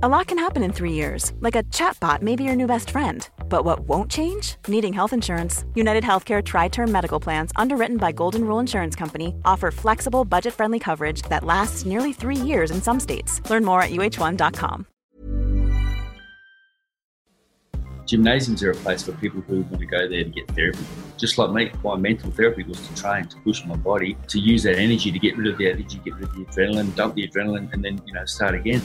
A lot can happen in three years, like a chatbot may be your new best friend. But what won't change? Needing health insurance. United Healthcare Tri Term Medical Plans, underwritten by Golden Rule Insurance Company, offer flexible, budget friendly coverage that lasts nearly three years in some states. Learn more at uh1.com. Gymnasiums are a place for people who want to go there to get therapy. Just like me, my mental therapy was to train, to push my body, to use that energy, to get rid of the energy, get rid of the adrenaline, dump the adrenaline, and then, you know, start again.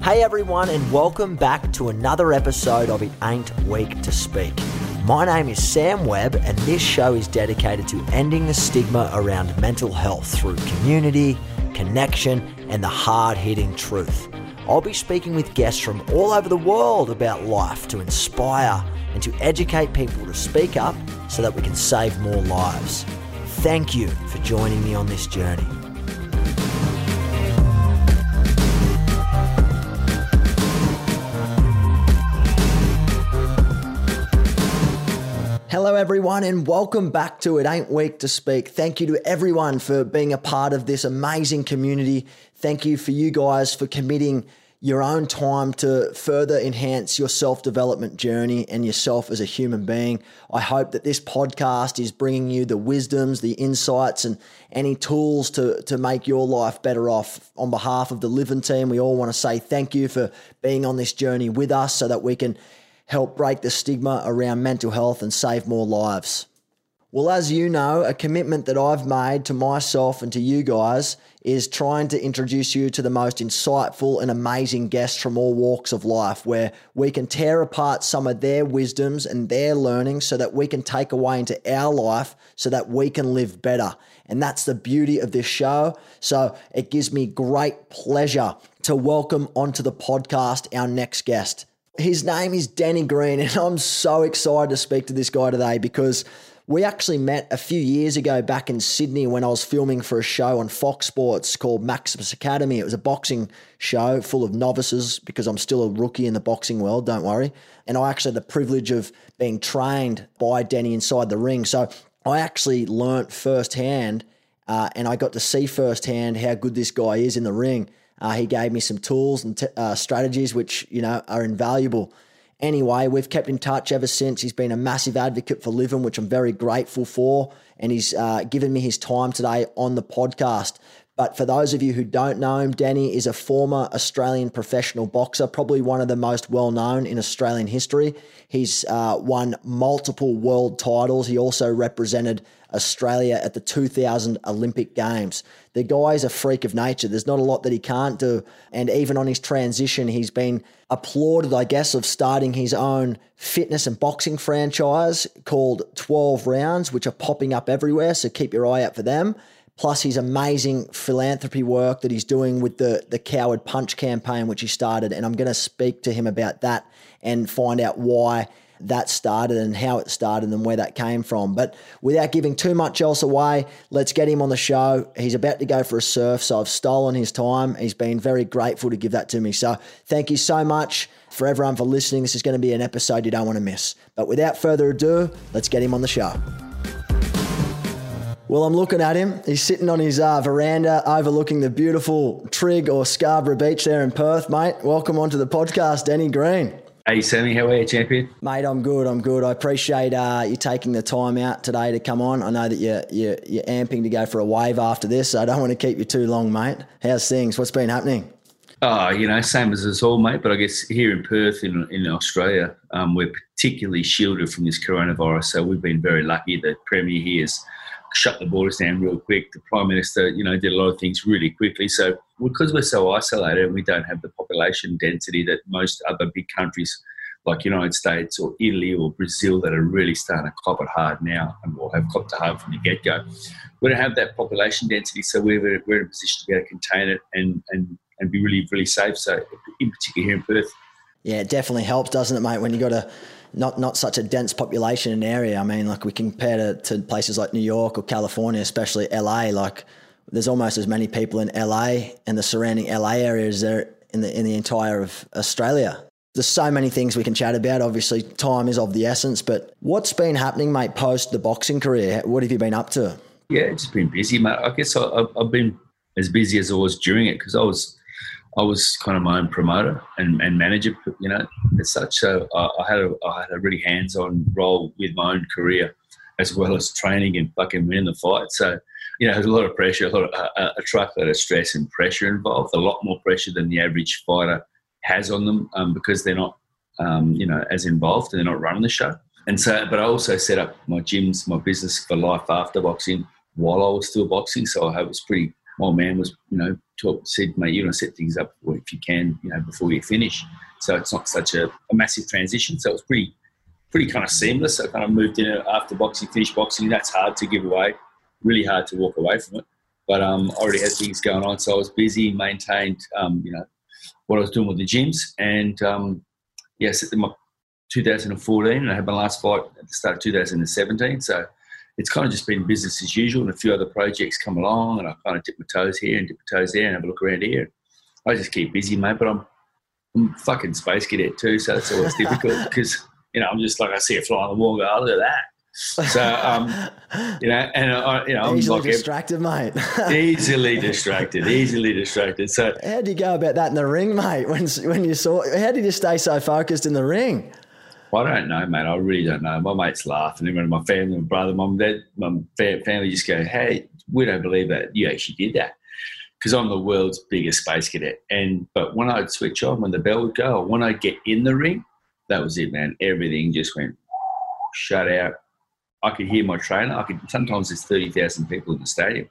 Hey everyone, and welcome back to another episode of It Ain't Weak to Speak. My name is Sam Webb, and this show is dedicated to ending the stigma around mental health through community, connection, and the hard hitting truth. I'll be speaking with guests from all over the world about life to inspire and to educate people to speak up so that we can save more lives. Thank you for joining me on this journey. Hello, everyone, and welcome back to It Ain't Weak to Speak. Thank you to everyone for being a part of this amazing community. Thank you for you guys for committing your own time to further enhance your self development journey and yourself as a human being. I hope that this podcast is bringing you the wisdoms, the insights, and any tools to, to make your life better off. On behalf of the Livin team, we all want to say thank you for being on this journey with us so that we can help break the stigma around mental health and save more lives. Well, as you know, a commitment that I've made to myself and to you guys is trying to introduce you to the most insightful and amazing guests from all walks of life, where we can tear apart some of their wisdoms and their learnings so that we can take away into our life so that we can live better. And that's the beauty of this show. So it gives me great pleasure to welcome onto the podcast our next guest. His name is Danny Green, and I'm so excited to speak to this guy today because we actually met a few years ago back in Sydney when I was filming for a show on Fox Sports called Maximus Academy. It was a boxing show full of novices because I'm still a rookie in the boxing world, don't worry. And I actually had the privilege of being trained by Danny inside the ring. So I actually learnt firsthand uh, and I got to see firsthand how good this guy is in the ring. Uh, he gave me some tools and t- uh, strategies which you know are invaluable. Anyway, we've kept in touch ever since. He's been a massive advocate for Livin, which I'm very grateful for, and he's uh, given me his time today on the podcast. But for those of you who don't know him, Danny is a former Australian professional boxer, probably one of the most well known in Australian history. He's uh, won multiple world titles. He also represented Australia at the 2000 Olympic Games. The guy is a freak of nature. There's not a lot that he can't do. And even on his transition, he's been applauded, I guess, of starting his own fitness and boxing franchise called 12 Rounds, which are popping up everywhere. So keep your eye out for them. Plus his amazing philanthropy work that he's doing with the, the Coward Punch campaign, which he started. And I'm going to speak to him about that and find out why that started and how it started and where that came from. But without giving too much else away, let's get him on the show. He's about to go for a surf, so I've stolen his time. He's been very grateful to give that to me. So thank you so much for everyone for listening. This is going to be an episode you don't want to miss. But without further ado, let's get him on the show. Well, I'm looking at him. He's sitting on his uh, veranda overlooking the beautiful Trigg or Scarborough Beach there in Perth, mate. Welcome onto the podcast, Danny Green. Hey, Sammy, how are you, champion? Mate, I'm good. I'm good. I appreciate uh, you taking the time out today to come on. I know that you're, you're, you're amping to go for a wave after this, so I don't want to keep you too long, mate. How's things? What's been happening? Oh, you know, same as us all, mate. But I guess here in Perth, in, in Australia, um, we're particularly shielded from this coronavirus. So we've been very lucky. The Premier here has shut the borders down real quick. The Prime Minister, you know, did a lot of things really quickly. So because we're so isolated and we don't have the population density that most other big countries like United States or Italy or Brazil that are really starting to cop it hard now and will have copped it hard from the get go. We don't have that population density, so we're, we're in a position to be able to contain it and, and, and be really, really safe. So, in particular here in Perth. Yeah, it definitely helps, doesn't it, mate, when you've got a not not such a dense population in an area. I mean, like we compare to, to places like New York or California, especially LA. Like there's almost as many people in LA and the surrounding LA areas there in the in the entire of Australia. There's so many things we can chat about. Obviously, time is of the essence. But what's been happening, mate, post the boxing career? What have you been up to? Yeah, just been busy, mate. I guess I, have been as busy as I was during it because I was I was kind of my own promoter and, and manager, you know, as such. So I, I had a I had a really hands on role with my own career, as well as training and fucking winning the fight. So you know, there's a lot of pressure, a lot of a, a truckload of stress and pressure involved. A lot more pressure than the average fighter has on them um, because they're not, um, you know, as involved and they're not running the show. And so, but I also set up my gyms, my business for life after boxing while I was still boxing. So I was pretty. My man was, you know, talk, said, mate, you want to set things up if you can, you know, before you finish. So it's not such a, a massive transition. So it was pretty, pretty kind of seamless. I kind of moved in after boxing, finished boxing. That's hard to give away really hard to walk away from it. But um, I already had things going on, so I was busy, maintained, um, you know, what I was doing with the gyms, and um, yeah, set them up 2014, and I had my last fight at the start of 2017. So it's kind of just been business as usual, and a few other projects come along, and I kind of dip my toes here and dip my toes there, and have a look around here. I just keep busy, mate. But I'm I'm fucking space cadet too, so it's always difficult because you know I'm just like I see a fly on the wall, go, oh, look at that so, um, you know, and uh, you know, I'm easily like distracted, mate. easily distracted, easily distracted. So, how do you go about that in the ring, mate? When when you saw, how did you stay so focused in the ring? Well, I don't know, mate. I really don't know. My mates laugh, and even my family, my brother, mum, dad, my family just go, "Hey, we don't believe that you actually did that." Because I'm the world's biggest space cadet, and but when I'd switch on, when the bell would go, when I'd get in the ring, that was it, man. Everything just went shut out I could hear my trainer. I could sometimes there's thirty thousand people in the stadium.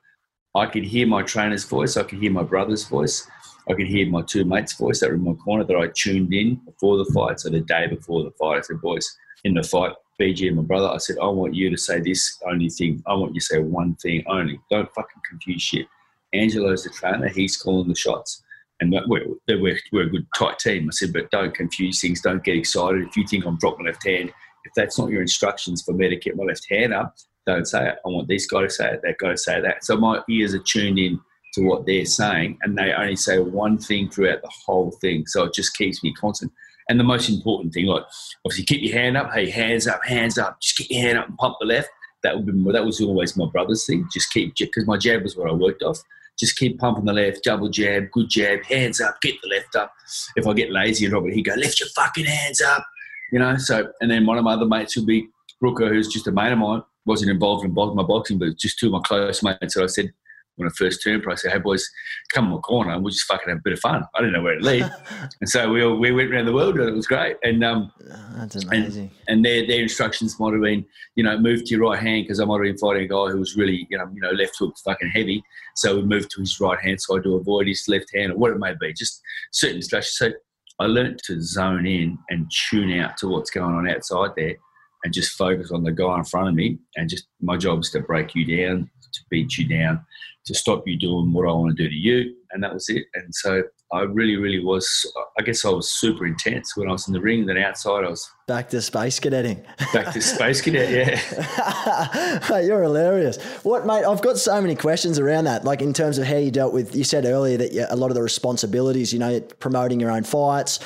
I could hear my trainer's voice. I could hear my brother's voice. I could hear my two mates' voice that were in my corner that I tuned in before the fight. So the day before the fight, I said, "Boys, in the fight, BG and my brother, I said, I want you to say this only thing. I want you to say one thing only. Don't fucking confuse shit. Angelo's the trainer. He's calling the shots." and we're, we're, we're a good tight team. I said, but don't confuse things. Don't get excited. If you think I'm dropping left hand, if that's not your instructions for me to get my left hand up, don't say it. I want this guy to say it, that guy to say that. So my ears are tuned in to what they're saying, and they only say one thing throughout the whole thing. So it just keeps me constant. And the most important thing, like obviously, keep your hand up. Hey, hands up, hands up. Just get your hand up and pump the left. That would be that was always my brother's thing. Just keep because my jab was what I worked off. Just keep pumping the left, double jab, good jab, hands up, get the left up. If I get lazy Robert, he go lift your fucking hands up you know. So, and then one of my other mates would be Brooker, who's just a mate of mine, wasn't involved in my boxing, but just two of my close mates. So I said, when I first turned pro, I said, hey, boys, come on my corner and we'll just fucking have a bit of fun. I didn't know where to lead. and so we, all, we went around the world and it was great. And um, oh, That's amazing. And, and, their, their instructions might have been, you know, move to your right hand because I might have been fighting a guy who was really, you know, you know left hook fucking heavy. So we moved to his right hand side to avoid his left hand or what it may be, just certain instructions. So I learned to zone in and tune out to what's going on outside there and just focus on the guy in front of me. And just my job is to break you down, to beat you down, to stop you doing what I want to do to you. And that was it. And so I really, really was. I guess I was super intense when I was in the ring. Then outside, I was back to space cadetting. Back to space cadet, yeah. You're hilarious. What, mate? I've got so many questions around that. Like in terms of how you dealt with. You said earlier that a lot of the responsibilities, you know, promoting your own fights,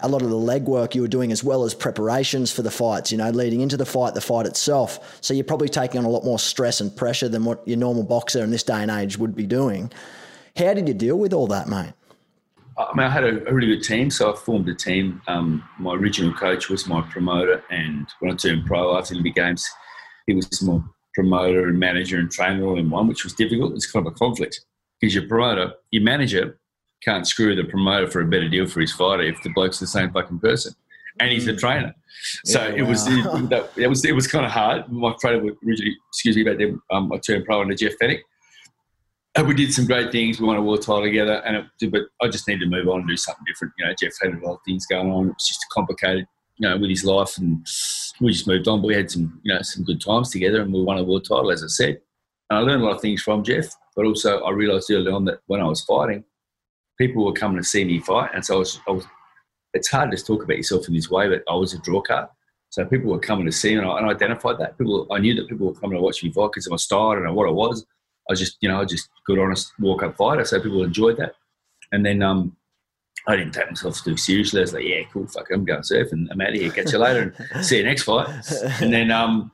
a lot of the legwork you were doing as well as preparations for the fights. You know, leading into the fight, the fight itself. So you're probably taking on a lot more stress and pressure than what your normal boxer in this day and age would be doing. How did you deal with all that, mate? I mean, I had a, a, really good team, so I formed a team. Um, my original coach was my promoter, and when I turned pro after the big games, he was my promoter and manager and trainer all in one, which was difficult. It's kind of a conflict because your promoter, your manager, can't screw the promoter for a better deal for his fighter if the bloke's the same fucking person, and he's the trainer. So yeah, it wow. was it, it was it was kind of hard. My trainer originally, excuse me, about them. Um, I turned pro under Jeff Fenech and we did some great things. We won a world title together, and it, but I just needed to move on and do something different. You know, Jeff had a lot of things going on. It was just complicated, you know, with his life, and we just moved on. But we had some, you know, some good times together, and we won a world title, as I said. And I learned a lot of things from Jeff, but also I realised early on that when I was fighting, people were coming to see me fight, and so I was, I was. It's hard to talk about yourself in this way, but I was a draw card. So people were coming to see me, and I, and I identified that. People, I knew that people were coming to watch me fight because of my style and what I was. I was just, you know, I just good, honest walk up fighter. So people enjoyed that. And then um, I didn't take myself too seriously. I was like, yeah, cool, fuck, I'm going surfing. I'm out of here. Catch you later and see you next fight. And then, um,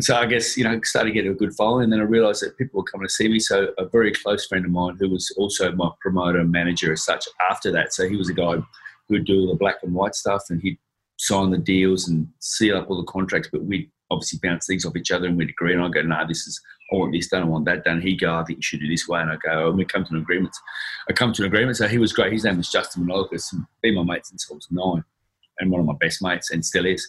so I guess, you know, started getting a good following. And then I realized that people were coming to see me. So a very close friend of mine who was also my promoter and manager as such after that. So he was a guy who would do all the black and white stuff and he'd sign the deals and seal up all the contracts. But we'd obviously bounce things off each other and we'd agree. And I'd go, no, nah, this is, I want this done, I want that done. He'd go, I think you should do this way. And I go, and we come to an agreement. I come to an agreement. So he was great. His name was Justin Manolicus and been my mate since I was nine and one of my best mates and still is.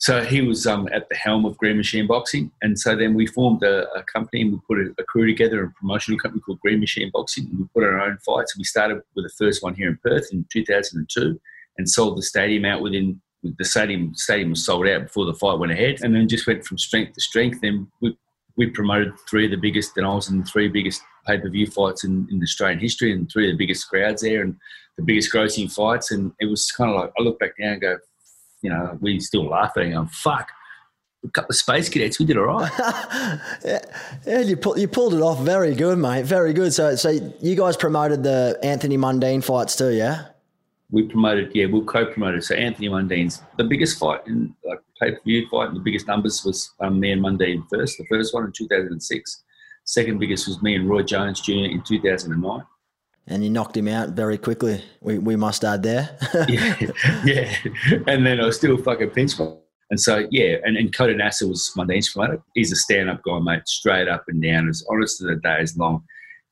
So he was um, at the helm of Green Machine Boxing, and so then we formed a, a company and we put a, a, crew together, a promotional company called Green Machine Boxing. And we put our own fights. We started with the first one here in Perth in 2002, and sold the stadium out within. The stadium stadium was sold out before the fight went ahead, and then just went from strength to strength. Then we we promoted three of the biggest, and I was in the three biggest pay per view fights in, in Australian history, and three of the biggest crowds there, and the biggest grossing fights. And it was kind of like I look back now and go, you know, we still laughing. I'm fuck. We got the space cadets. We did all right. yeah, you pulled you pulled it off. Very good, mate. Very good. So, so you guys promoted the Anthony Mundine fights too, yeah? We promoted, yeah, we co-promoted. So Anthony Mundine's the biggest fight in like pay-per-view fight, and the biggest numbers was um, me and Mundine first. The first one in 2006. Second biggest was me and Roy Jones Jr. in 2009 and you knocked him out very quickly. We, we must add there. yeah, yeah. And then I was still fucking pinch And so, yeah, and, and Khoder Nasser was Mundine's promoter. He's a stand up guy, mate, straight up and down, as honest as the day is long.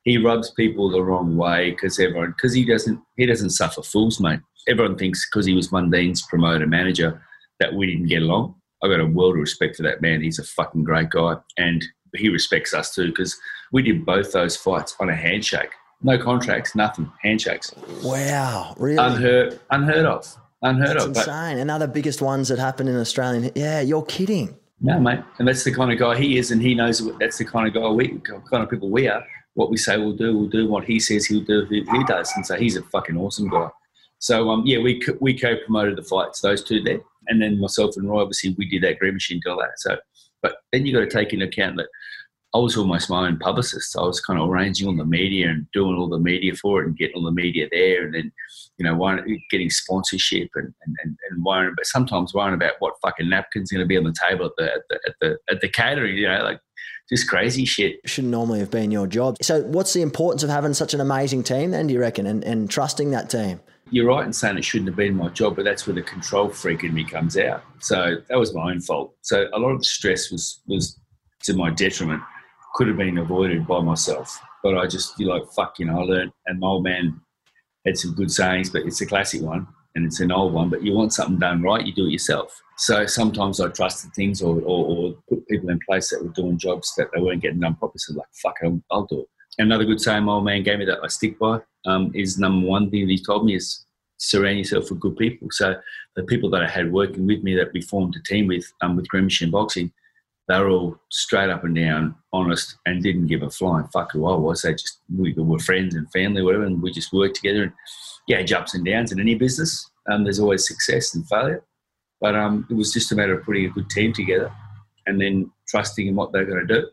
He rubs people the wrong way because everyone, because he doesn't, he doesn't suffer fools, mate. Everyone thinks because he was Mundine's promoter manager that we didn't get along. I've got a world of respect for that man. He's a fucking great guy. And he respects us too because we did both those fights on a handshake. No contracts, nothing. Handshakes. Wow, really? Unheard, unheard of. Unheard that's of. Insane. And other biggest ones that happen in Australian. Yeah, you're kidding. No, mate. And that's the kind of guy he is, and he knows that's the kind of guy we, kind of people we are. What we say we'll do, we'll do. What he says he'll do, he, he does. And so he's a fucking awesome guy. So um, yeah, we we co-promoted the fights, those two there, and then myself and Roy, obviously, we did that Green Machine deal that. So, but then you got to take into account that I was almost my own publicist. I was kind of arranging all the media and doing all the media for it and getting all the media there and then, you know, getting sponsorship and, and, and, and worrying but sometimes worrying about what fucking napkin's going to be on the table at the, at the, at the, at the catering, you know, like just crazy shit. Shouldn't normally have been your job. So what's the importance of having such an amazing team then, do you reckon, and, and trusting that team? You're right in saying it shouldn't have been my job, but that's where the control freak in me comes out. So that was my own fault. So a lot of the stress was was to my detriment could have been avoided by myself. But I just, you like, fuck, you know, I learned, and my old man had some good sayings, but it's a classic one and it's an old one. But you want something done right, you do it yourself. So sometimes I trusted things or, or, or put people in place that were doing jobs that they weren't getting done properly. So, like, fuck, I'll, I'll do it. Another good saying my old man gave me that I stick by um, is number one thing he told me is surround yourself with good people. So the people that I had working with me that we formed a team with um, with Green Machine Boxing – they were all straight up and down, honest, and didn't give a flying fuck who I was. They just we were friends and family, whatever, and we just worked together. And yeah, ups and downs in any business. Um, there's always success and failure, but um, it was just a matter of putting a good team together and then trusting in what they're going to do,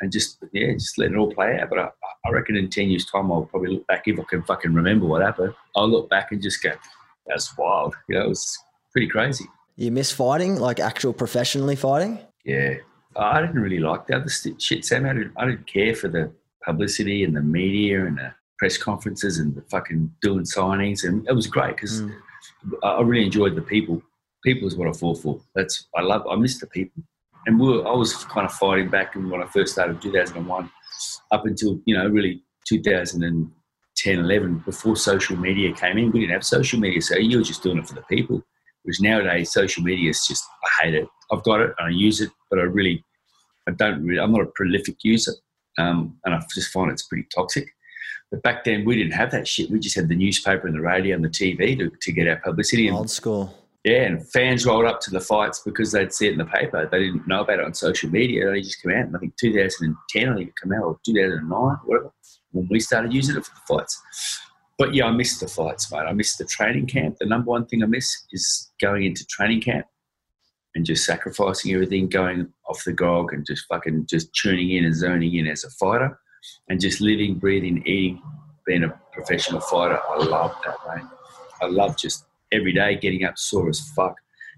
and just yeah, just letting it all play out. But I, I reckon in ten years' time, I'll probably look back if I can fucking remember what happened. I'll look back and just go, "That's wild." You know, it was pretty crazy. You miss fighting, like actual professionally fighting? Yeah, I didn't really like the other shit, Sam. I didn't, I didn't care for the publicity and the media and the press conferences and the fucking doing signings. And it was great because mm. I really enjoyed the people. People is what I fought for. That's I love. I miss the people. And we were, I was kind of fighting back when I first started 2001 up until, you know, really 2010, 11, before social media came in. We didn't have social media. So you were just doing it for the people. Whereas nowadays, social media is just, I hate it. I've got it and I use it, but I really I don't really, I'm not a prolific user. Um, and I just find it's pretty toxic. But back then, we didn't have that shit. We just had the newspaper and the radio and the TV to, to get our publicity. Old school. Yeah, and fans rolled up to the fights because they'd see it in the paper. They didn't know about it on social media. They just came out. And I think 2010, I think it came out, or 2009, whatever, when we started using it for the fights. But yeah, I missed the fights, mate. I missed the training camp. The number one thing I miss is going into training camp and just sacrificing everything, going off the grog and just fucking just tuning in and zoning in as a fighter and just living, breathing, eating, being a professional fighter. I love that, mate. I love just every day getting up sore as fuck,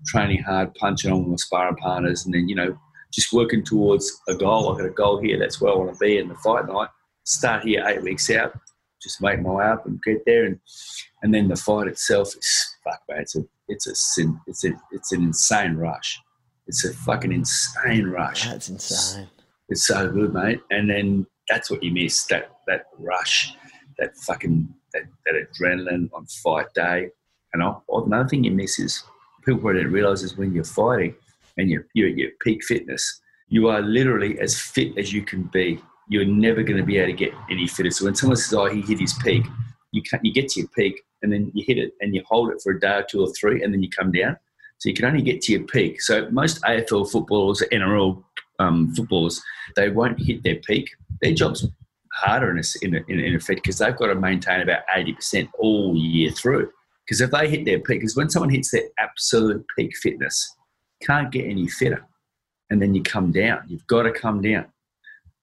training hard, punching on my sparring partners, and then, you know, just working towards a goal. I've got a goal here. That's where I want to be in the fight night. Start here eight weeks out. Just make my way up and get there, and and then the fight itself is fuck, man. It's a it's a sin. It's a it's an insane rush. It's a fucking insane rush. That's insane. It's so good, mate. And then that's what you miss that that rush, that fucking that, that adrenaline on fight day. And another thing you miss is people probably don't realize is when you're fighting and you're, you're at your peak fitness, you are literally as fit as you can be. You're never going to be able to get any fitter. So when someone says, "Oh, he hit his peak," you can you get to your peak and then you hit it and you hold it for a day or two or three and then you come down. So you can only get to your peak. So most AFL footballers, NRL um, footballers, they won't hit their peak. Their job's harder in, a, in, a, in effect because they've got to maintain about 80% all year through. Because if they hit their peak, because when someone hits their absolute peak fitness, can't get any fitter. And then you come down. You've got to come down.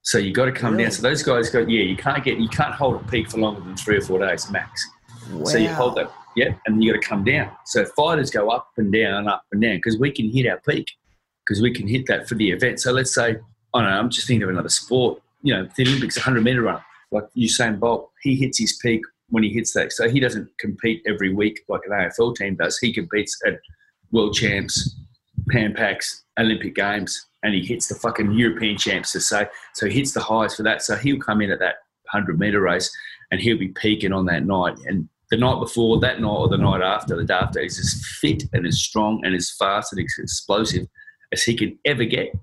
So you've got to come really? down. So those guys go, yeah, you can't get, you can't hold a peak for longer than three or four days max. Wow. So you hold that, yeah, and you got to come down. So fighters go up and down, up and down because we can hit our peak because we can hit that for the event. So let's say, I don't know, I'm just thinking of another sport. You know, the Olympics, 100 meter run, like Usain Bolt, he hits his peak when he hits that. So he doesn't compete every week like an AFL team does. He competes at world champs, Pan Pacs, Olympic Games, and he hits the fucking European champs to say. So he hits the highs for that. So he'll come in at that 100 meter race and he'll be peaking on that night. And the night before, that night, or the night after, the day after, he's as fit and as strong and as fast and as explosive as he can ever get.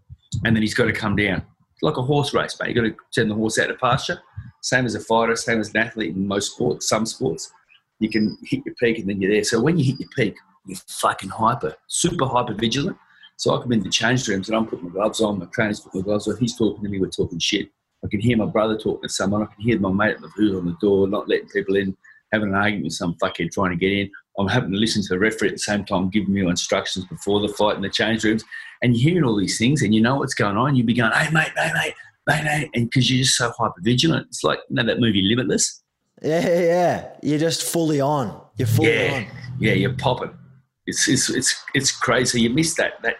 And then he's got to come down. It's like a horse race, mate. You've got to send the horse out to pasture. Same as a fighter, same as an athlete in most sports, some sports. You can hit your peak and then you're there. So when you hit your peak, you're fucking hyper, super hyper vigilant. So I come in the change rooms and I'm putting my gloves on, my trainer's putting my gloves on, he's talking to me, we're talking shit. I can hear my brother talking to someone, I can hear my mate at the who's on the door, not letting people in, having an argument with some fuckhead trying to get in. I'm having to listen to the referee at the same time, giving me instructions before the fight in the change rooms. And you're hearing all these things and you know what's going on. You'd be going, hey, mate, mate, mate, mate, mate. And because you're just so hyper vigilant. It's like, you know, that movie Limitless? Yeah, yeah. You're just fully on. You're fully yeah. on. Yeah, you're popping. It's, it's, it's, it's crazy. You miss that, that,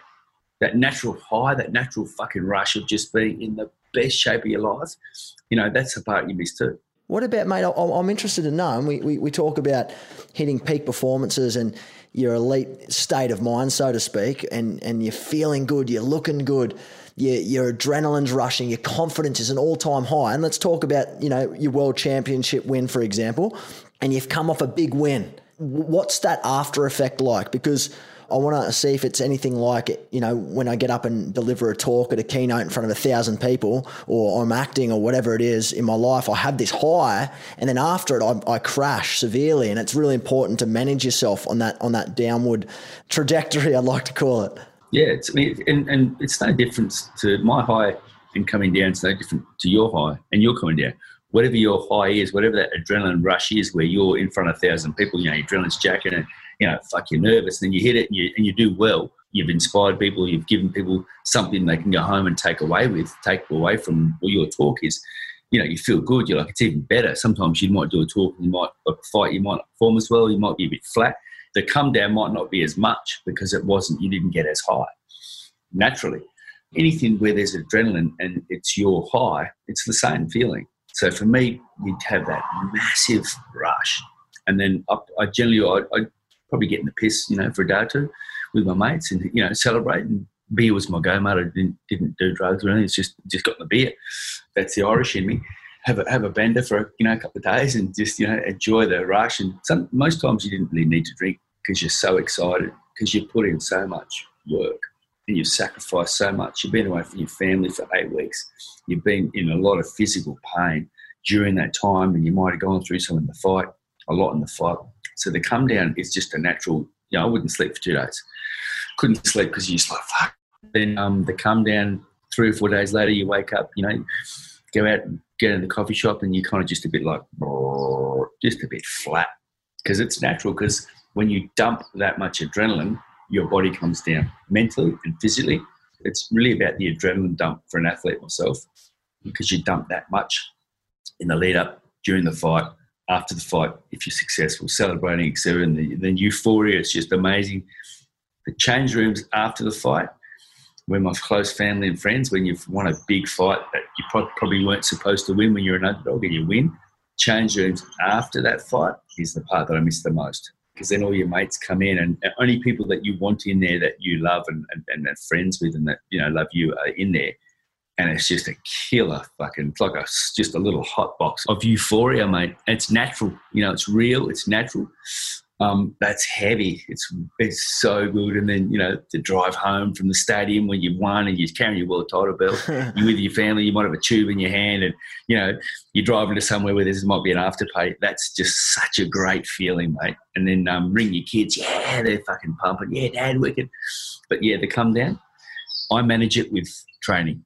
that natural high, that natural fucking rush of just being in the best shape of your life. You know, that's the part you miss too. What about, mate? I'm interested to know. And we, we, we talk about hitting peak performances and your elite state of mind, so to speak, and, and you're feeling good, you're looking good, your, your adrenaline's rushing, your confidence is an all time high. And let's talk about, you know, your world championship win, for example, and you've come off a big win. What's that after effect like? Because I want to see if it's anything like, you know, when I get up and deliver a talk at a keynote in front of a thousand people or I'm acting or whatever it is in my life, I have this high and then after it, I, I crash severely. And it's really important to manage yourself on that, on that downward trajectory, I'd like to call it. Yeah, it's, I mean, and, and it's no difference to my high and coming down. It's no different to your high and you're coming down whatever your high is, whatever that adrenaline rush is, where you're in front of a thousand people, you know, your adrenaline's jacking and you know, fuck, you're nervous. And then you hit it and you, and you do well. You've inspired people. You've given people something they can go home and take away with, take away from what your talk is. You know, you feel good. You're like, it's even better. Sometimes you might do a talk, you might a fight, you might not perform as well. You might be a bit flat. The come down might not be as much because it wasn't. You didn't get as high naturally. Anything where there's adrenaline and it's your high, it's the same feeling. So for me, you'd have that massive rush, and then I, I generally I, I probably getting the piss, you know, for a day or two with my mates and, you know, celebrating. Beer was my go, mate. I didn't, didn't do drugs or anything. It's just, just got the beer. That's the Irish in me. Have a, have a bender for, you know, a couple of days and just, you know, enjoy the rush. And some, most times you didn't really need to drink because you're so excited because you put in so much work and you've sacrificed so much. You've been away from your family for eight weeks. You've been in a lot of physical pain during that time, and you might have gone through some in the fight, a lot in the fight. So the come down is just a natural. You know, I wouldn't sleep for two days. Couldn't sleep because you're just like fuck. Then um, the come down three or four days later, you wake up. You know, go out and get in the coffee shop, and you're kind of just a bit like just a bit flat because it's natural. Because when you dump that much adrenaline, your body comes down mentally and physically. It's really about the adrenaline dump for an athlete myself because you dump that much in the lead up during the fight after the fight if you're successful, celebrating, etc. And the, the euphoria is just amazing. The change rooms after the fight, We're my close family and friends. When you've won a big fight that you probably weren't supposed to win when you're an underdog and you win, change rooms after that fight is the part that I miss the most. Because then all your mates come in and only people that you want in there that you love and, and, and are friends with and that, you know, love you are in there and it's just a killer fucking it's like a just a little hot box of euphoria mate. It's natural you know it's real it's natural. Um, that's heavy. It's it's so good. And then you know to drive home from the stadium when you've won and you're carrying your world title belt you're with your family you might have a tube in your hand and you know you're driving to somewhere where there might be an afterpay. That's just such a great feeling mate. And then um, ring your kids. Yeah they're fucking pumping. Yeah dad wicked but yeah the come down I manage it with training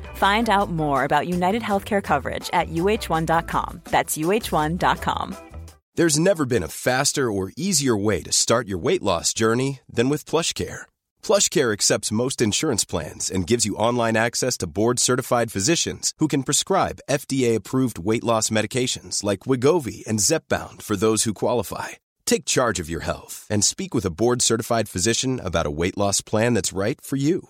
Find out more about United Healthcare coverage at uh1.com. That's uh1.com. There's never been a faster or easier way to start your weight loss journey than with PlushCare. PlushCare accepts most insurance plans and gives you online access to board-certified physicians who can prescribe FDA-approved weight loss medications like Wegovy and Zepbound for those who qualify. Take charge of your health and speak with a board-certified physician about a weight loss plan that's right for you.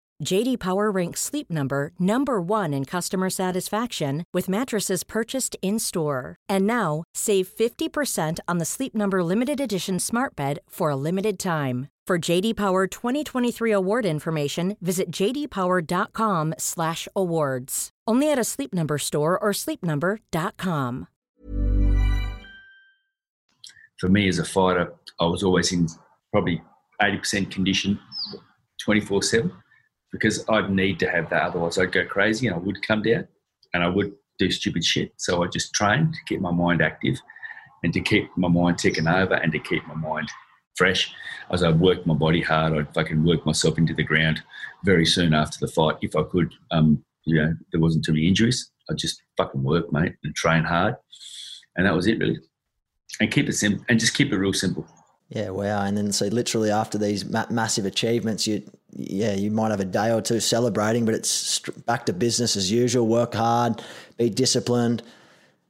JD Power ranks Sleep Number number 1 in customer satisfaction with mattresses purchased in-store. And now, save 50% on the Sleep Number limited edition Smart Bed for a limited time. For JD Power 2023 award information, visit jdpower.com/awards. Only at a Sleep Number store or sleepnumber.com. For me as a fighter, I was always in probably 80% condition 24/7 because I'd need to have that. Otherwise, I'd go crazy and I would come down and I would do stupid shit. So I just trained to keep my mind active and to keep my mind ticking over and to keep my mind fresh. As I worked my body hard, I'd fucking work myself into the ground very soon after the fight if I could. Um, you know, there wasn't too many injuries. I'd just fucking work, mate, and train hard. And that was it, really. And keep it simple and just keep it real simple. Yeah, wow. And then so literally after these ma- massive achievements, you yeah, you might have a day or two celebrating, but it's back to business as usual. Work hard, be disciplined.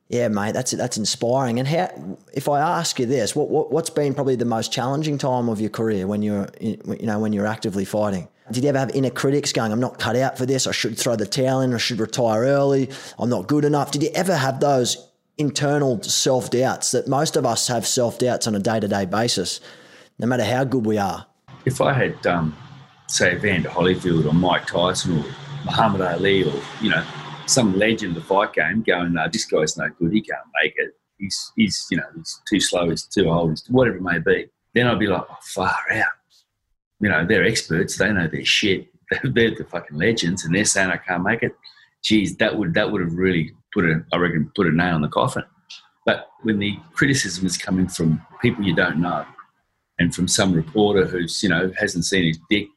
Yeah, mate, that's that's inspiring. And how, if I ask you this, what, what what's been probably the most challenging time of your career when you're you know when you're actively fighting? Did you ever have inner critics going, "I'm not cut out for this. I should throw the towel in. I should retire early. I'm not good enough." Did you ever have those internal self doubts that most of us have self doubts on a day to day basis, no matter how good we are. If I had, um, say, Evander Holyfield or Mike Tyson or Muhammad Ali or, you know, some legend of the fight game going, this guy's no good, he can't make it. He's, he's you know, he's too slow, he's too old, he's, whatever it may be. Then I'd be like, oh, far out. You know, they're experts, they know their shit. They're the fucking legends, and they're saying I can't make it. Geez, that would that would have really put a, I reckon, put a nail in the coffin. But when the criticism is coming from people you don't know, and from some reporter who's you know hasn't seen his dick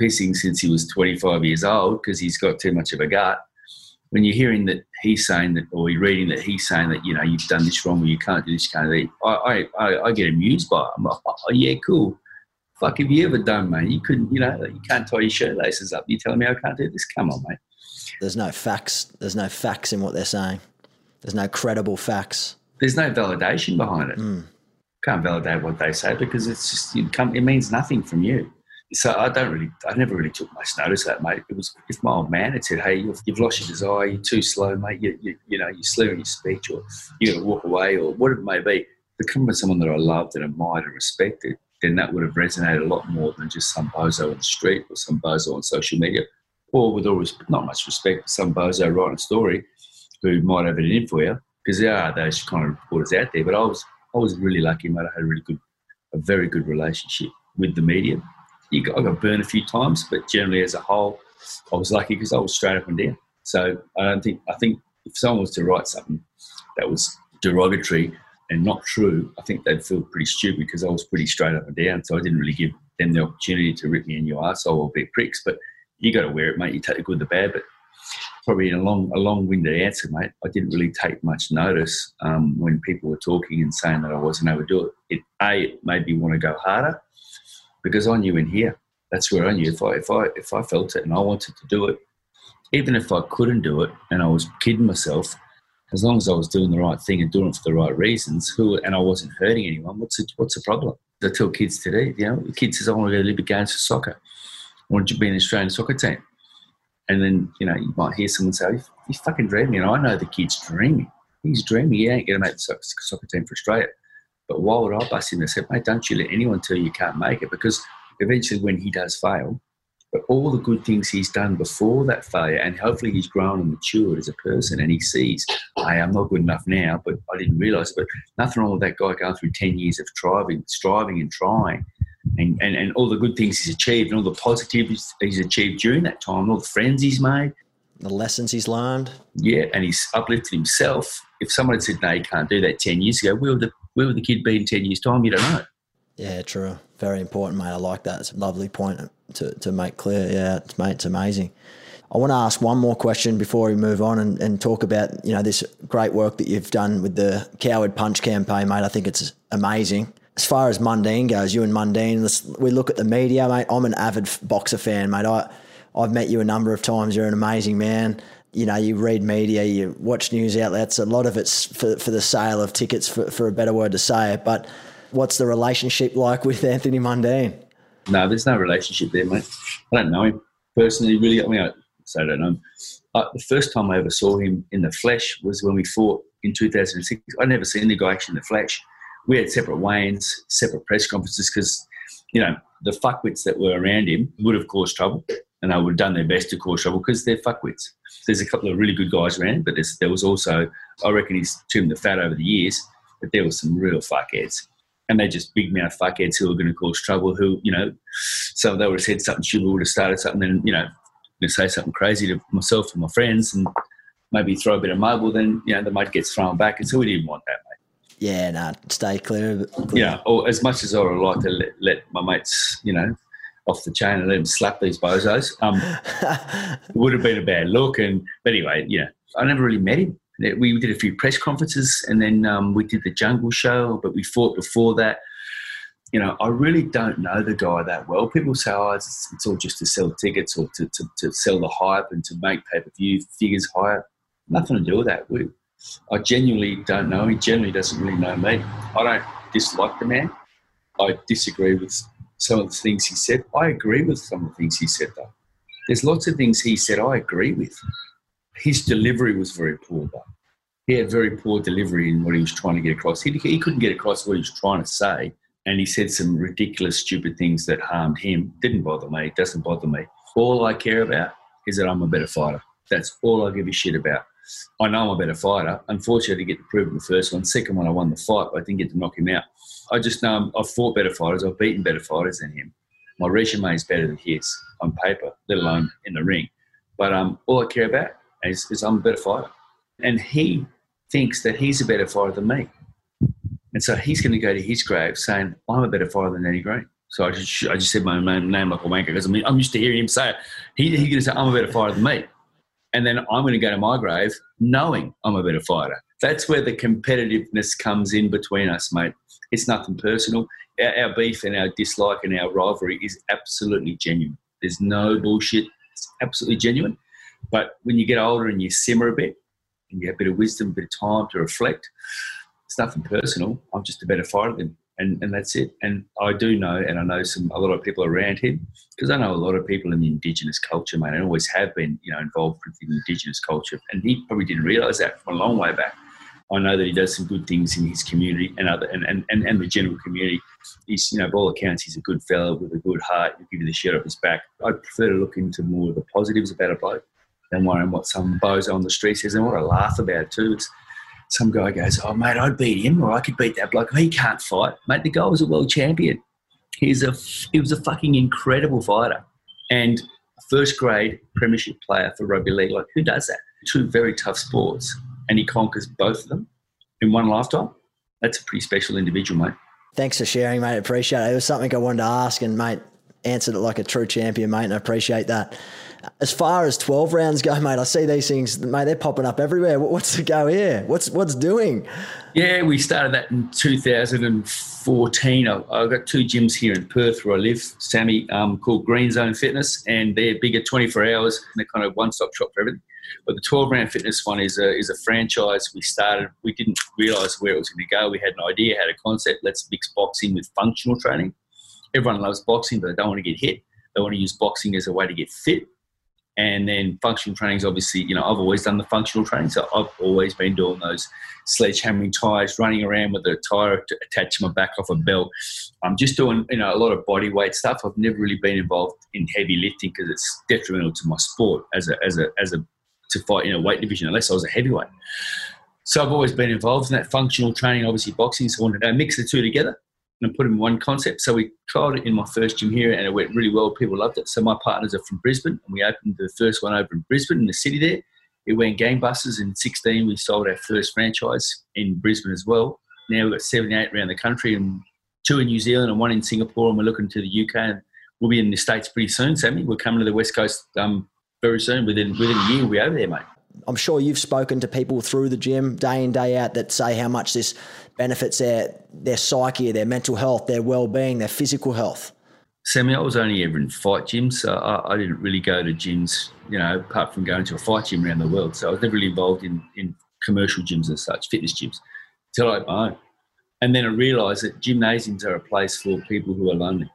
pissing since he was 25 years old because he's got too much of a gut. When you're hearing that he's saying that, or you're reading that he's saying that, you know, you've done this wrong, or you can't do this, kind of thing, I, I, I get amused by it. I'm like, oh, oh, yeah, cool. Fuck, have you ever done, mate? You couldn't, you know, you can't tie your shirt laces up. You're telling me I can't do this? Come on, mate. There's no facts. There's no facts in what they're saying. There's no credible facts. There's no validation behind it. Mm. Can't validate what they say because it's just it, come, it means nothing from you. So I don't really, I never really took much notice of that, mate. It was if my old man had said, "Hey, you've, you've lost your desire. You're too slow, mate. You, you, you know, you're slurring your speech, or you got to walk away, or whatever it may be." To come with someone that I loved and admired and respected, then that would have resonated a lot more than just some bozo on the street or some bozo on social media, or with always not much respect, for some bozo writing a story who might have it in for you because there are those kind of reporters out there. But I was I was really lucky, mate. I had a really good, a very good relationship with the media. Got, I got burned a few times, but generally as a whole, I was lucky because I was straight up and down. So I don't think I think if someone was to write something that was derogatory and not true, I think they'd feel pretty stupid because I was pretty straight up and down. So I didn't really give them the opportunity to rip me in your arsehole or be pricks. But you got to wear it, mate. You take the good, the bad. But probably a long, a long-winded answer, mate. I didn't really take much notice um, when people were talking and saying that I wasn't able to do it. It a it made me want to go harder because I knew in here. That's where I knew if I if I if I felt it and I wanted to do it, even if I couldn't do it and I was kidding myself, as long as I was doing the right thing and doing it for the right reasons, who and I wasn't hurting anyone, what's the, what's the problem? I tell kids today, you know, the kid says, I want to go to Olympic Games for soccer. I want to be in the Australian soccer team. And then, you know, you might hear someone say, oh, he's fucking dreaming. And I know the kid's dreaming. He's dreaming. He ain't going to make the soccer, soccer team for Australia. But why would I bust in and say, mate, don't you let anyone tell you you can't make it? Because eventually when he does fail, but all the good things he's done before that failure, and hopefully he's grown and matured as a person, and he sees, hey, I'm not good enough now, but I didn't realise. But nothing wrong with that guy going through 10 years of striving, striving and trying, and, and, and all the good things he's achieved, and all the positives he's achieved during that time, all the friends he's made, the lessons he's learned. Yeah, and he's uplifted himself. If someone had said, no, you can't do that 10 years ago, where would the, where would the kid be in 10 years' time? You don't know. Yeah, true. Very important, mate. I like that. It's a lovely point to, to make clear. Yeah, it's, mate, it's amazing. I want to ask one more question before we move on and, and talk about you know this great work that you've done with the Coward Punch campaign, mate. I think it's amazing. As far as Mundine goes, you and Mundine, we look at the media, mate. I'm an avid boxer fan, mate. I I've met you a number of times. You're an amazing man. You know, you read media, you watch news outlets. A lot of it's for, for the sale of tickets, for, for a better word to say it. But what's the relationship like with Anthony Mundine? No, there's no relationship there, mate. I don't know him personally, really. I mean, I, so I don't know him. Uh, the first time I ever saw him in the flesh was when we fought in 2006. I'd never seen the guy actually in the flesh. We had separate weigh-ins, separate press conferences because, you know, the fuckwits that were around him would have caused trouble and they would have done their best to cause trouble because they're fuckwits. There's a couple of really good guys around, but there was also, I reckon he's trimmed the fat over the years, but there was some real fuckheads and they're just big mouth fuckheads who are going to cause trouble. Who, you know, so they would have said something stupid, would have started something, and you know, going to say something crazy to myself and my friends, and maybe throw a bit of mud. Well, then you know the mud gets thrown back, and so we didn't want that, mate. Yeah, no, stay clear. clear. Yeah, or as much as I would like to let, let my mates, you know, off the chain and let them slap these bozos, um, it would have been a bad look. And but anyway, you know, I never really met him we did a few press conferences and then um, we did the jungle show but we fought before that. You know i really don't know the guy that well. People say oh it's, it's all just to sell tickets or to, to, to sell the hype and to make pay-per-view figures higher. Nothing to do with that. We, i genuinely don't know. He generally doesn't really know me. I don't dislike the man. I disagree with some of the things he said. I agree with some of the things he said though. There's lots of things he said i agree with his delivery was very poor. He had very poor delivery in what he was trying to get across. He, he couldn't get across what he was trying to say, and he said some ridiculous, stupid things that harmed him. Didn't bother me. Doesn't bother me. All I care about is that I'm a better fighter. That's all I give a shit about. I know I'm a better fighter. Unfortunately, I didn't get to prove it in the first one. Second one, I won the fight, but I didn't get to knock him out. I just know I've fought better fighters. I've beaten better fighters than him. My resume is better than his on paper, let alone in the ring. But um, all I care about is, is I'm a better fighter. And he thinks that he's a better fighter than me. And so he's going to go to his grave saying, I'm a better fighter than Eddie Green. So I just, I just said my name, like a wanker because I mean, I'm used to hearing him say it. He, he's going to say, I'm a better fighter than me. And then I'm going to go to my grave knowing I'm a better fighter. That's where the competitiveness comes in between us, mate. It's nothing personal. Our, our beef and our dislike and our rivalry is absolutely genuine. There's no bullshit. It's absolutely genuine. But when you get older and you simmer a bit, and you have a bit of wisdom, a bit of time to reflect. It's nothing personal. I'm just a better fighter than and, and that's it. And I do know, and I know some a lot of people around him because I know a lot of people in the Indigenous culture, man, and always have been, you know, involved with the Indigenous culture. And he probably didn't realise that from a long way back. I know that he does some good things in his community and other and, and, and, and the general community. He's, you know, by all accounts, he's a good fellow with a good heart. He'll give you the shirt off his back. I prefer to look into more of the positives about a bloke than worrying what some bozo on the street says and what I laugh about too. It's some guy goes, "Oh mate, I'd beat him, or I could beat that bloke. He can't fight, mate. The guy was a world champion. He's a he was a fucking incredible fighter, and first grade premiership player for rugby league. Like who does that? Two very tough sports, and he conquers both of them in one lifetime. That's a pretty special individual, mate. Thanks for sharing, mate. Appreciate it. It was something I wanted to ask, and mate answered it like a true champion, mate. And I appreciate that. As far as 12 rounds go, mate, I see these things, mate, they're popping up everywhere. What's the go here? What's what's doing? Yeah, we started that in 2014. I, have got two gyms here in Perth where I live, Sammy, um, called Green Zone Fitness, and they're bigger 24 hours. And they're kind of one stop shop for everything. But the 12 round fitness one is a, is a franchise. We started, we didn't realize where it was going to go. We had an idea, had a concept. Let's mix boxing with functional training. Everyone loves boxing, but they don't want to get hit. They want to use boxing as a way to get fit. And then functional training is obviously, you know, I've always done the functional training. So I've always been doing those sledgehammering tires, running around with a tire attached to my back off a belt. I'm just doing, you know, a lot of body weight stuff. I've never really been involved in heavy lifting because it's detrimental to my sport as a, as a, as a, to fight in a weight division unless I was a heavyweight. So I've always been involved in that functional training, obviously boxing. So I wanted to mix the two together and put in one concept. So we tried it in my first gym here and it went really well. People loved it. So my partners are from Brisbane and we opened the first one over in Brisbane in the city there. It went gangbusters. In 16, we sold our first franchise in Brisbane as well. Now we've got 78 around the country and two in New Zealand and one in Singapore. And we're looking to the UK and we'll be in the States pretty soon, Sammy. We're coming to the West Coast um, very soon. Within, within a year, we'll be over there, mate. I'm sure you've spoken to people through the gym day in, day out that say how much this benefits their, their psyche, their mental health, their well being, their physical health. Sammy, I was only ever in fight gyms, so I, I, didn't really go to gyms, you know, apart from going to a fight gym around the world. So I was never really involved in, in commercial gyms as such, fitness gyms, until I own. And then I realised that gymnasiums are a place for people who are lonely.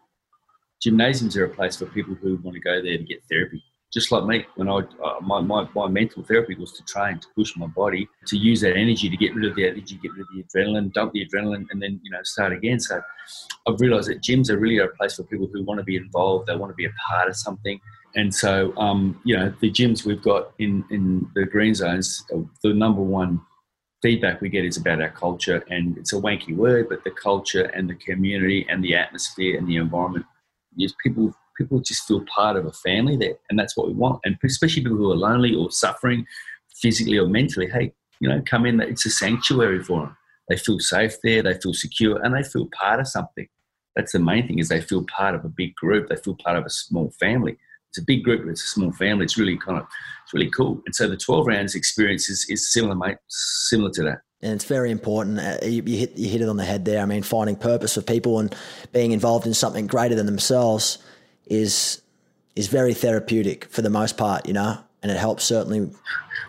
Gymnasiums are a place for people who want to go there to get therapy just like me, when I uh, my, my, my mental therapy was to train, to push my body, to use that energy to get rid of the energy, get rid of the adrenaline, dump the adrenaline, and then you know start again. So I've realised that gyms are really a place for people who want to be involved, they want to be a part of something. And so, um, you know, the gyms we've got in, in the green zones, uh, the number one feedback we get is about our culture. And it's a wanky word, but the culture and the community and the atmosphere and the environment. Yes, people people just feel part of a family there, and that's what we want. And especially people who are lonely or suffering physically or mentally, hey, you know, come in. It's a sanctuary for them. They feel safe there. They feel secure, and they feel part of something. That's the main thing is they feel part of a big group. They feel part of a small family. It's a big group, but it's a small family. It's really kind of, it's really cool. And so the 12 rounds experience is, is similar, mate, similar to that and it's very important. Uh, you, you, hit you hit it on the head there. I mean, finding purpose for people and being involved in something greater than themselves is is very therapeutic for the most part, you know, and it helps certainly.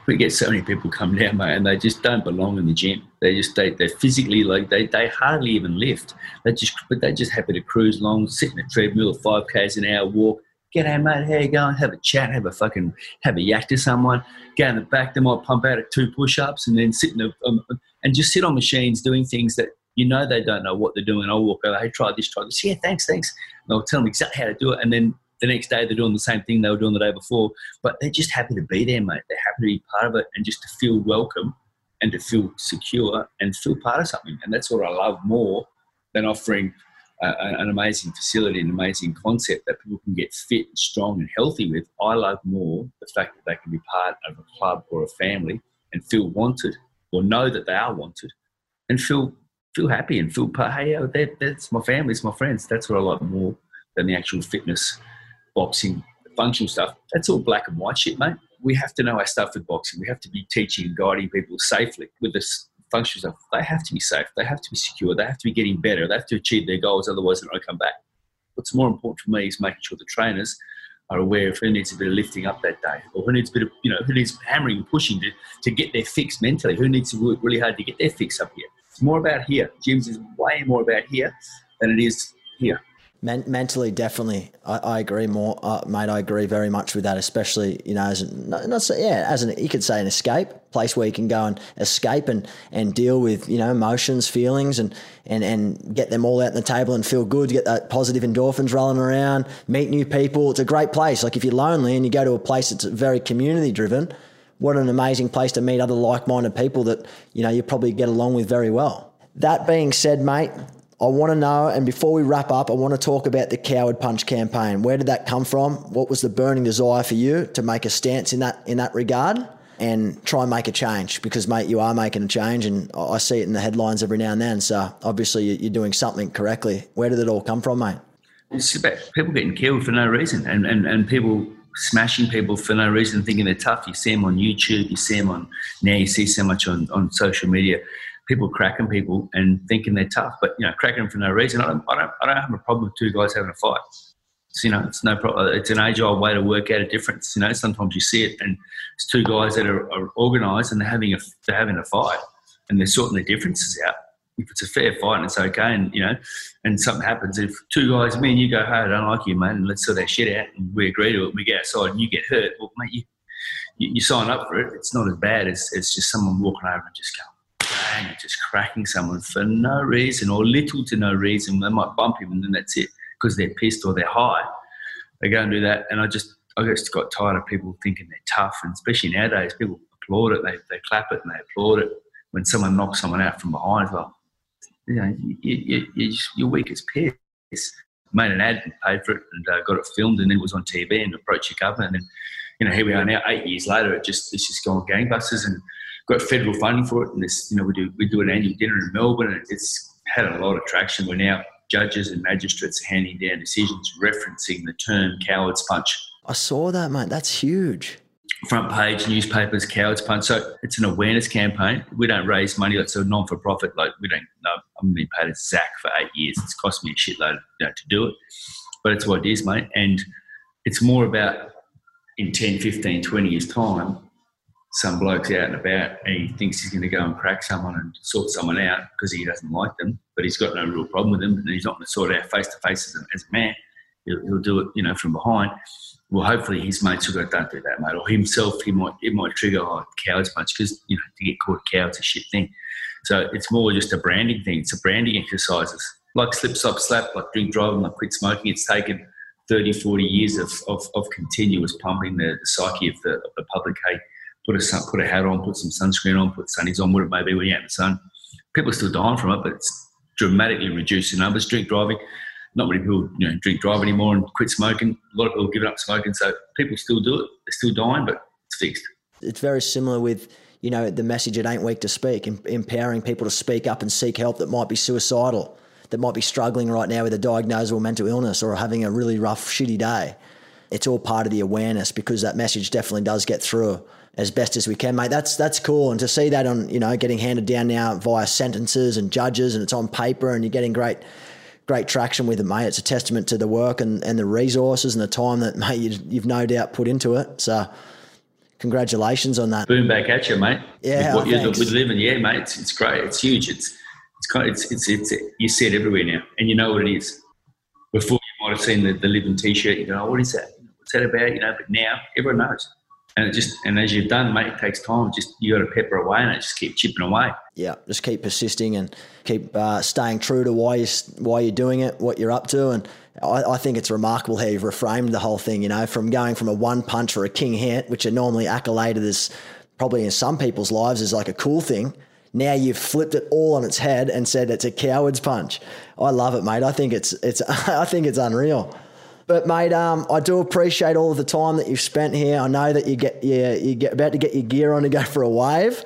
We get so many people come down, mate, and they just don't belong in the gym. They just they they're physically like they they hardly even lift. They just but they just happy to cruise along, sit in a treadmill, five k's an hour, walk. Get out, mate. How you going? Have a chat, have a fucking have a yak to someone. Go in the back. They might pump out at two push-ups and then sit in the um, and just sit on machines doing things that you know they don't know what they're doing. I'll walk over, hey, try this, try this. Yeah, thanks, thanks. And I'll tell them exactly how to do it. And then the next day they're doing the same thing they were doing the day before. But they're just happy to be there, mate. They're happy to be part of it and just to feel welcome and to feel secure and feel part of something. And that's what I love more than offering an amazing facility, an amazing concept that people can get fit, strong, and healthy with. I love more the fact that they can be part of a club or a family and feel wanted or know that they are wanted and feel feel happy and feel. Hey, oh, that, that's my family, it's my friends. That's what I like more than the actual fitness, boxing, functional stuff. That's all black and white shit, mate. We have to know our stuff with boxing. We have to be teaching and guiding people safely with this functional stuff. They have to be safe. They have to be secure. They have to be getting better. They have to achieve their goals. Otherwise, they're not going to come back. What's more important for me is making sure the trainers are aware of who needs a bit of lifting up that day, or who needs a bit of, you know, who needs hammering and pushing to, to get their fix mentally, who needs to work really hard to get their fix up here. It's more about here. Gyms is way more about here than it is here. Men- mentally, definitely, I, I agree more, uh, mate. I agree very much with that, especially you know, as an, not, so, yeah, as an you could say an escape place where you can go and escape and, and deal with you know emotions, feelings, and and and get them all out on the table and feel good, get that positive endorphins rolling around, meet new people. It's a great place. Like if you're lonely and you go to a place that's very community driven, what an amazing place to meet other like minded people that you know you probably get along with very well. That being said, mate, I want to know, and before we wrap up, I want to talk about the Coward Punch campaign. Where did that come from? What was the burning desire for you to make a stance in that in that regard and try and make a change? Because, mate, you are making a change, and I see it in the headlines every now and then. So obviously, you're doing something correctly. Where did it all come from, mate? It's about people getting killed for no reason, and and, and people smashing people for no reason, thinking they're tough. You see them on YouTube, you see them on now, you see so much on, on social media people cracking people and thinking they're tough, but you know, cracking them for no reason. I don't, I don't, I don't have a problem with two guys having a fight. It's, you know, it's no problem. It's an age-old way to work out a difference. You know, sometimes you see it, and it's two guys that are, are organised and they're having a they're having a fight, and they're sorting the differences out. If it's a fair fight and it's okay, and you know, and something happens, if two guys, me and you go, "Hey, I don't like you, man," and let's sort that shit out, and we agree to it, we get outside, and you get hurt, well, mate, you, you, you sign up for it. It's not as bad as, as just someone walking over and just going, bang, just cracking someone for no reason or little to no reason. They might bump him and then that's it because they're pissed or they're high. They go and do that. And I just, I just got tired of people thinking they're tough. And especially nowadays, people applaud it, they, they clap it and they applaud it when someone knocks someone out from behind. Well, you know, you, you, you, you're weak as piss. Made an ad and paid for it and uh, got it filmed and then it was on TV and approached your government. And you know, here we are now, eight years later, it just, it's just gone gangbusters. And got federal funding for it, and this, you know, we do we do an annual dinner in Melbourne, and it's had a lot of traction. We're now judges and magistrates handing down decisions referencing the term "cowards punch." I saw that, mate. That's huge. Front page newspapers, cowards punch. So it's an awareness campaign. We don't raise money. It's a non for profit. Like we don't. No, I've been paid a Zach for eight years. It's cost me a shitload you know, to do it, but it's what it is, mate. And it's more about in 10, 15, 20 years' time, some bloke's out and about and he thinks he's going to go and crack someone and sort someone out because he doesn't like them, but he's got no real problem with them and he's not going to sort out face to face as a man. He'll, he'll, do it, you know, from behind. Well, hopefully his mates will go, don't do that, mate. Or himself, he might, it might trigger oh, cowards much because, you know, to get caught coward's a shit thing. So it's more just a branding thing. It's a branding exercises. Like slip, slap, slap, like drink driving, like quit smoking. It's taken 30, 40 years of, of, of continuous pumping the, the psyche of the, of the public. Hey, put a sun, put a hat on, put some sunscreen on, put sunnies on, whatever it may be when you're out in the sun. People are still dying from it, but it's dramatically reduced the numbers. Drink driving, not many people you know drink drive anymore and quit smoking. A lot of people give up smoking, so people still do it. They're still dying, but it's fixed. It's very similar with you know the message it ain't weak to speak, empowering people to speak up and seek help that might be suicidal, that might be struggling right now with a diagnosable mental illness or having a really rough, shitty day. It's all part of the awareness because that message definitely does get through as best as we can, mate. That's that's cool, and to see that on you know getting handed down now via sentences and judges, and it's on paper, and you're getting great great traction with it, mate. It's a testament to the work and, and the resources and the time that mate you, you've no doubt put into it. So. Congratulations on that. Boom back at you, mate. Yeah, with what oh, you're Livin, yeah, mate. It's, it's great. It's huge. It's it's kind it's, it's it's you see it everywhere now, and you know what it is. Before you might have seen the, the Livin T-shirt, you go, oh, "What is that? What's that about?" You know, but now everyone knows and it just and as you've done, mate, it takes time. Just you got to pepper away and it just keep chipping away. Yeah, just keep persisting and keep uh, staying true to why you why you're doing it, what you're up to, and I, I, think it's remarkable how you've reframed the whole thing. You know, from going from a one punch or a king hit, which are normally accoladed as probably in some people's lives is like a cool thing. Now you've flipped it all on its head and said it's a coward's punch. I love it, mate. I think it's it's I think it's unreal. But mate, um, I do appreciate all of the time that you've spent here. I know that you get you, you get about to get your gear on to go for a wave.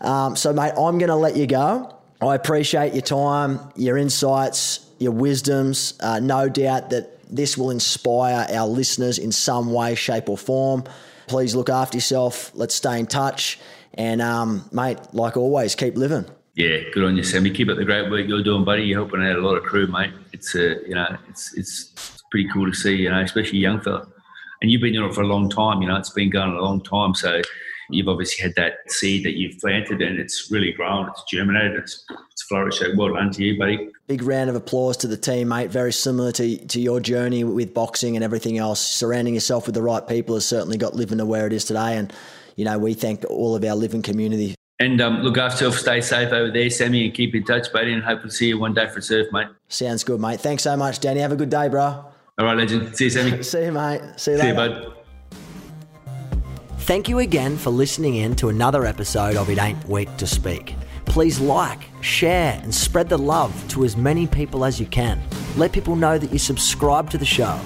Um, so mate, I'm going to let you go. I appreciate your time, your insights, your wisdoms. Uh, no doubt that this will inspire our listeners in some way, shape, or form. Please look after yourself. Let's stay in touch. And um, mate, like always, keep living. Yeah, good on you, Sammy. Keep up the great work you're doing, buddy. You're helping out a lot of crew, mate. It's uh, you know, it's it's pretty cool to see, you know, especially young fella. and you've been doing it for a long time. You know, it's been going a long time. So you've obviously had that seed that you've planted, and it's really grown. It's germinated. It's, it's flourished. So well done to you, buddy. Big round of applause to the team, mate. Very similar to, to your journey with boxing and everything else. Surrounding yourself with the right people has certainly got Livin to where it is today. And, you know, we thank all of our Livin community. And um, look after yourself, stay safe over there, Sammy, and keep in touch, buddy, and hope to see you one day for surf, mate. Sounds good, mate. Thanks so much, Danny. Have a good day, bro. All right, legend. See you, Sammy. See you, mate. See you See later. you, bud. Thank you again for listening in to another episode of It Ain't Weak to Speak. Please like, share, and spread the love to as many people as you can. Let people know that you subscribe to the show.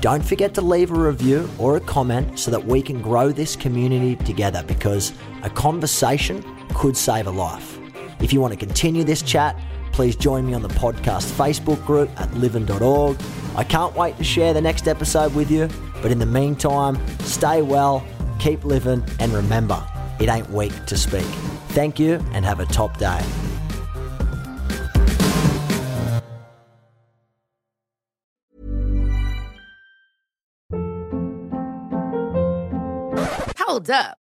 Don't forget to leave a review or a comment so that we can grow this community together because a conversation could save a life. If you want to continue this chat, please join me on the podcast Facebook group at livin.org. I can't wait to share the next episode with you, but in the meantime, stay well, keep living, and remember, it ain't weak to speak. Thank you and have a top day. Hold up.